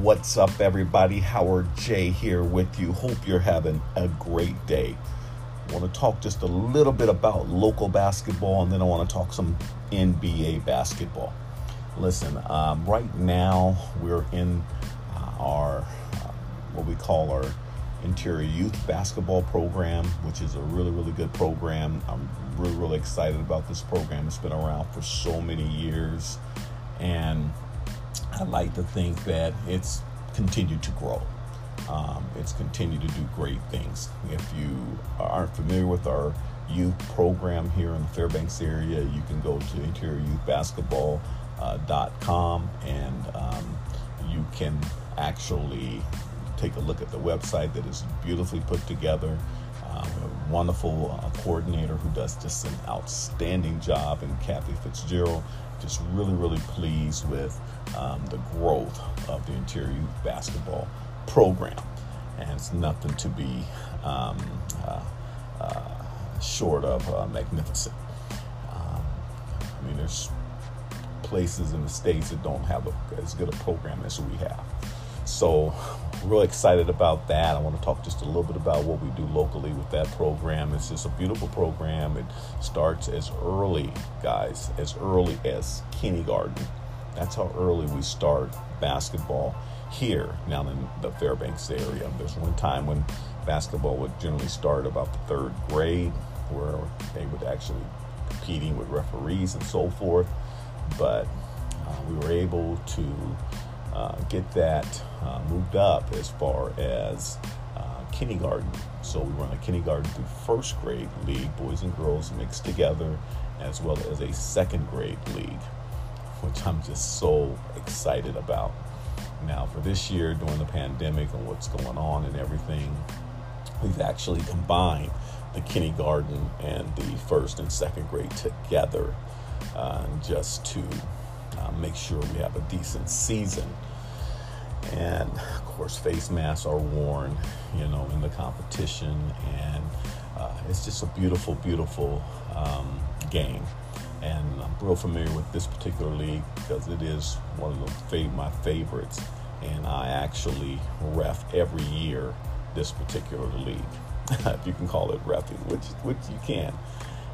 What's up, everybody? Howard J here with you. Hope you're having a great day. I want to talk just a little bit about local basketball and then I want to talk some NBA basketball. Listen, um, right now we're in uh, our uh, what we call our interior youth basketball program, which is a really, really good program. I'm really, really excited about this program. It's been around for so many years, and I like to think that it's continued to grow. Um, it's continued to do great things. If you aren't familiar with our youth program here in the Fairbanks area, you can go to interioryouthbasketball.com uh, and um, you can actually take a look at the website that is beautifully put together. Um, a wonderful uh, coordinator who does just an outstanding job, and Kathy Fitzgerald. Just really, really pleased with um, the growth of the interior youth basketball program, and it's nothing to be um, uh, uh, short of uh, magnificent. Um, I mean, there's places in the states that don't have a, as good a program as we have. So, real excited about that. I want to talk just a little bit about what we do locally with that program. It's just a beautiful program. It starts as early, guys, as early as kindergarten. That's how early we start basketball here now in the Fairbanks area. There's one time when basketball would generally start about the third grade, where they would actually competing with referees and so forth. But uh, we were able to uh, get that uh, moved up as far as uh, kindergarten. So we run a kindergarten through first grade league, boys and girls mixed together, as well as a second grade league, which I'm just so excited about. Now, for this year, during the pandemic and what's going on and everything, we've actually combined the kindergarten and the first and second grade together uh, just to uh, make sure we have a decent season. And of course, face masks are worn, you know, in the competition, and uh, it's just a beautiful, beautiful um, game. And I'm real familiar with this particular league because it is one of the my favorites, and I actually ref every year this particular league, if you can call it refing, which which you can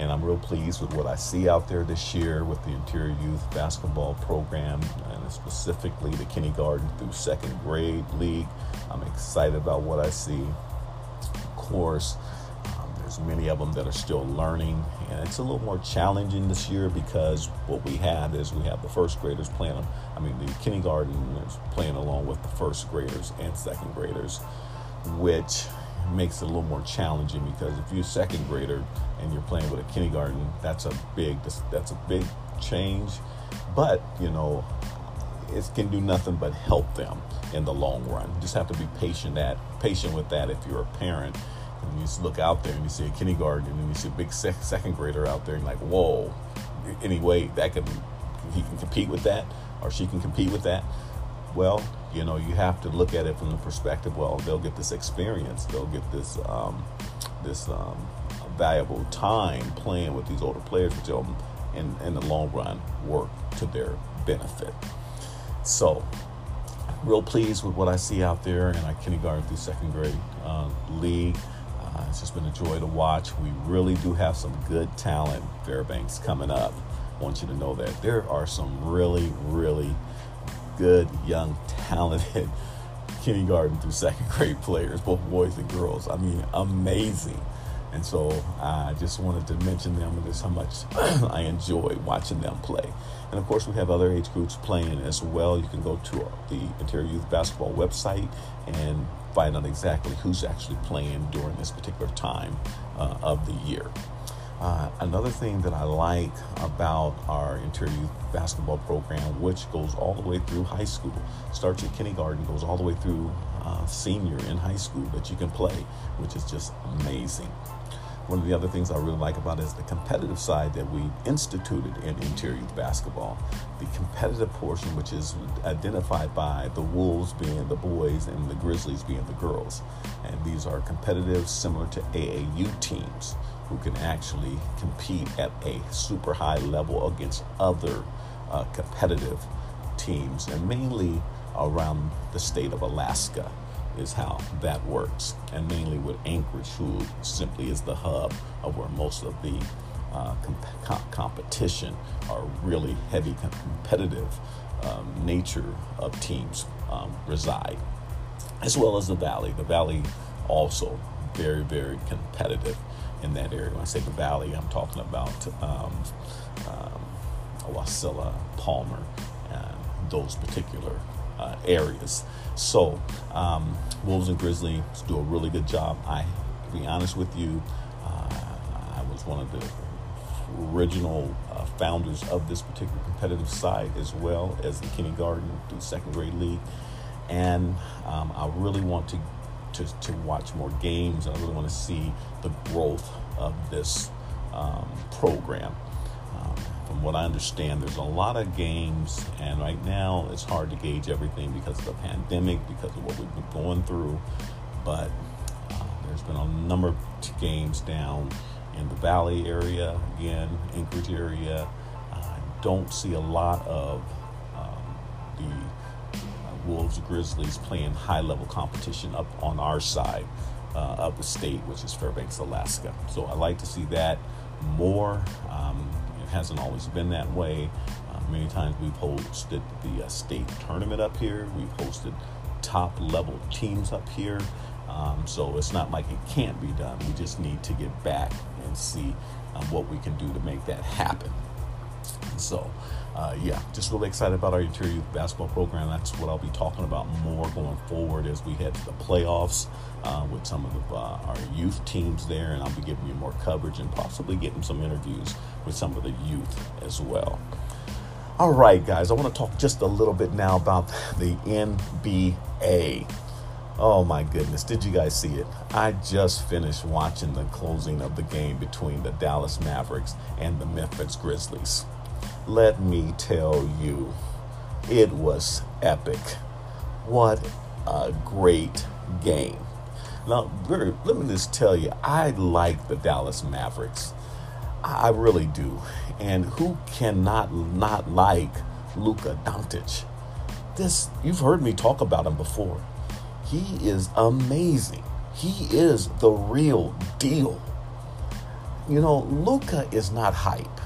and I'm real pleased with what I see out there this year with the Interior Youth Basketball Program and specifically the kindergarten through second grade league. I'm excited about what I see. Of course, um, there's many of them that are still learning, and it's a little more challenging this year because what we have is we have the first graders playing. I mean, the kindergarten is playing along with the first graders and second graders, which makes it a little more challenging because if you're a second grader and you're playing with a kindergarten, that's a big that's a big change. But you know, it can do nothing but help them in the long run. You just have to be patient at patient with that if you're a parent. And you just look out there and you see a kindergarten and you see a big sec- second grader out there and like, whoa. Anyway, that could he can compete with that or she can compete with that. Well, you know, you have to look at it from the perspective. Well, they'll get this experience. They'll get this um, this um, valuable time playing with these older players, which will, in in the long run, work to their benefit. So, real pleased with what I see out there in our kindergarten through second grade uh, league. Uh, it's just been a joy to watch. We really do have some good talent, Fairbanks, coming up. I want you to know that there are some really, really good, young, talented kindergarten through second grade players, both boys and girls. I mean, amazing. And so I just wanted to mention them and just how much I enjoy watching them play. And of course, we have other age groups playing as well. You can go to the Interior Youth Basketball website and find out exactly who's actually playing during this particular time uh, of the year. Uh, another thing that I like about our interior youth basketball program, which goes all the way through high school, starts at kindergarten, goes all the way through uh, senior in high school that you can play, which is just amazing. One of the other things I really like about it is the competitive side that we instituted in interior basketball. The competitive portion, which is identified by the Wolves being the boys and the Grizzlies being the girls. And these are competitive, similar to AAU teams who can actually compete at a super high level against other uh, competitive teams. And mainly around the state of Alaska is how that works, and mainly with Anchorage, who simply is the hub of where most of the uh, comp- competition or really heavy competitive um, nature of teams um, reside, as well as the Valley. The Valley also very, very competitive in that area. When I say the Valley, I'm talking about um, um, Wasilla, Palmer, and those particular uh, areas. So, um, Wolves and Grizzlies do a really good job. I, to be honest with you, uh, I was one of the original uh, founders of this particular competitive side as well as the kindergarten through second grade league. And um, I really want to, to, to watch more games. I really want to see the growth of this um, program. From what I understand, there's a lot of games, and right now it's hard to gauge everything because of the pandemic, because of what we've been going through. But uh, there's been a number of games down in the Valley area, again, Anchorage area. I don't see a lot of um, the uh, Wolves Grizzlies playing high level competition up on our side uh, of the state, which is Fairbanks, Alaska. So I like to see that more. Hasn't always been that way. Uh, many times we've hosted the uh, state tournament up here, we've hosted top level teams up here. Um, so it's not like it can't be done. We just need to get back and see um, what we can do to make that happen. So, uh, yeah, just really excited about our interior youth basketball program. That's what I'll be talking about more going forward as we head to the playoffs uh, with some of the, uh, our youth teams there, and I'll be giving you more coverage and possibly getting some interviews with some of the youth as well. All right, guys, I want to talk just a little bit now about the NBA. Oh my goodness, did you guys see it? I just finished watching the closing of the game between the Dallas Mavericks and the Memphis Grizzlies. Let me tell you, it was epic. What a great game. Now, let me just tell you, I like the Dallas Mavericks. I really do. And who cannot not like Luka Doncic? This you've heard me talk about him before. He is amazing. He is the real deal. You know, Luka is not hype.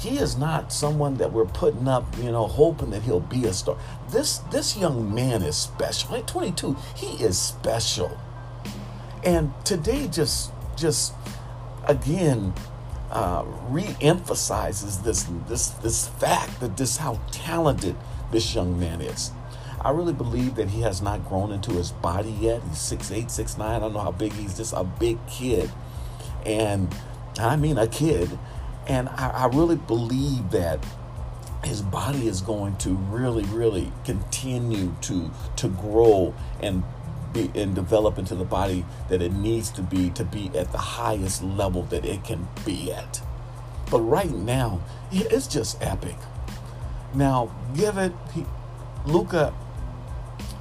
He is not someone that we're putting up, you know, hoping that he'll be a star. This this young man is special. At 22, he is special. And today just just again uh, re-emphasizes this this this fact that this how talented this young man is. I really believe that he has not grown into his body yet. He's 6'8, 6'9. I don't know how big he's just a big kid. And I mean a kid. And I, I really believe that his body is going to really, really continue to to grow and be and develop into the body that it needs to be to be at the highest level that it can be at. But right now, it's just epic. Now, give it, he, Luka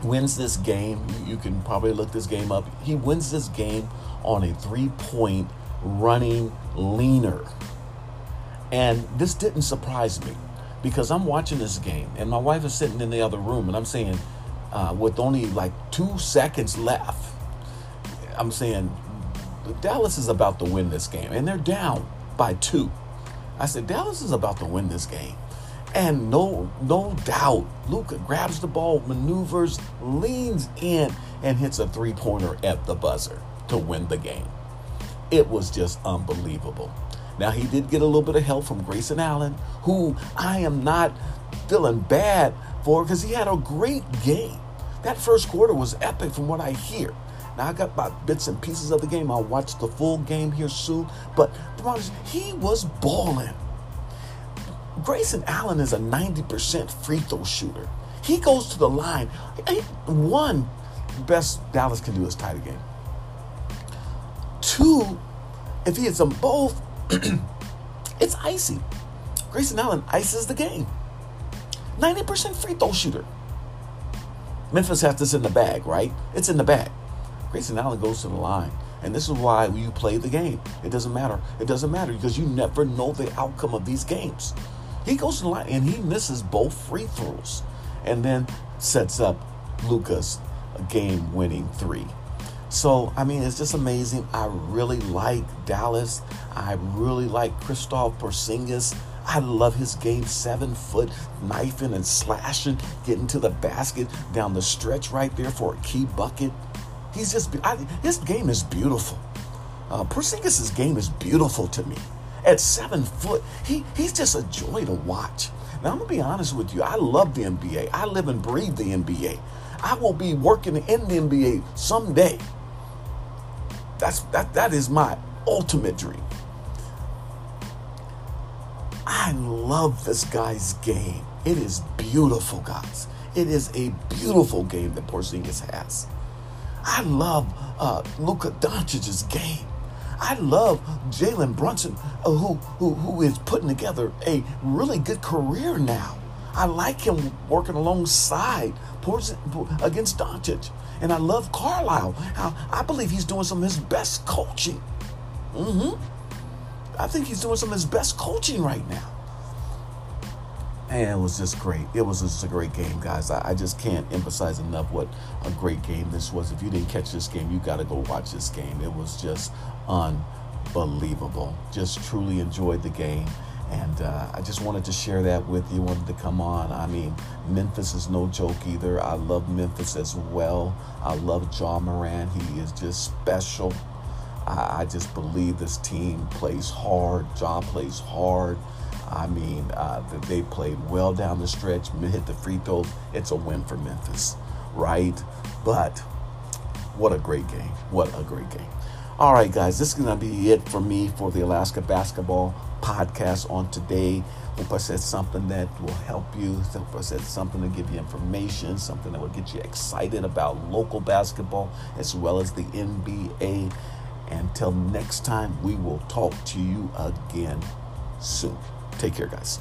wins this game. You can probably look this game up. He wins this game on a three point running leaner. And this didn't surprise me because I'm watching this game and my wife is sitting in the other room and I'm saying, uh, with only like two seconds left, I'm saying, Dallas is about to win this game and they're down by two. I said, Dallas is about to win this game. And no, no doubt, Luka grabs the ball, maneuvers, leans in, and hits a three pointer at the buzzer to win the game. It was just unbelievable. Now, he did get a little bit of help from Grayson Allen, who I am not feeling bad for because he had a great game. That first quarter was epic from what I hear. Now, I got my bits and pieces of the game. I'll watch the full game here soon. But he was balling. Grayson Allen is a 90% free throw shooter. He goes to the line. One, best Dallas can do is tie the game. Two, if he hits them both, it's icy. Grayson Allen ices the game. 90% free throw shooter. Memphis has this in the bag, right? It's in the bag. Grayson Allen goes to the line. And this is why you play the game. It doesn't matter. It doesn't matter because you never know the outcome of these games. He goes to the line and he misses both free throws. And then sets up Luka's game winning three. So, I mean, it's just amazing. I really like Dallas. I really like Kristaps Porzingis. I love his game, seven foot, knifing and slashing, getting to the basket down the stretch right there for a key bucket. He's just, I, his game is beautiful. Uh, Porzingis' game is beautiful to me. At seven foot, he, he's just a joy to watch. Now, I'm going to be honest with you. I love the NBA. I live and breathe the NBA. I will be working in the NBA someday. That's, that, that is my ultimate dream. I love this guy's game. It is beautiful, guys. It is a beautiful game that Porzingis has. I love uh, Luka Doncic's game. I love Jalen Brunson, uh, who, who who is putting together a really good career now. I like him working alongside Porzingis against Doncic, and I love Carlisle. How I believe he's doing some of his best coaching. Mm-hmm. I think he's doing some of his best coaching right now. And it was just great. It was just a great game, guys. I, I, just can't emphasize enough what a great game this was. If you didn't catch this game, you got to go watch this game. It was just unbelievable. Just truly enjoyed the game. And uh, I just wanted to share that with you. Wanted to come on. I mean, Memphis is no joke either. I love Memphis as well. I love Ja Morant. He is just special. I, I just believe this team plays hard. Ja plays hard. I mean, uh, they played well down the stretch, hit the free throws. It's a win for Memphis, right? But what a great game. What a great game. All right, guys, this is going to be it for me for the Alaska Basketball Podcast on today. Hope I said something that will help you. Hope I said something to give you information, something that will get you excited about local basketball as well as the NBA. Until next time, we will talk to you again soon. Take care, guys.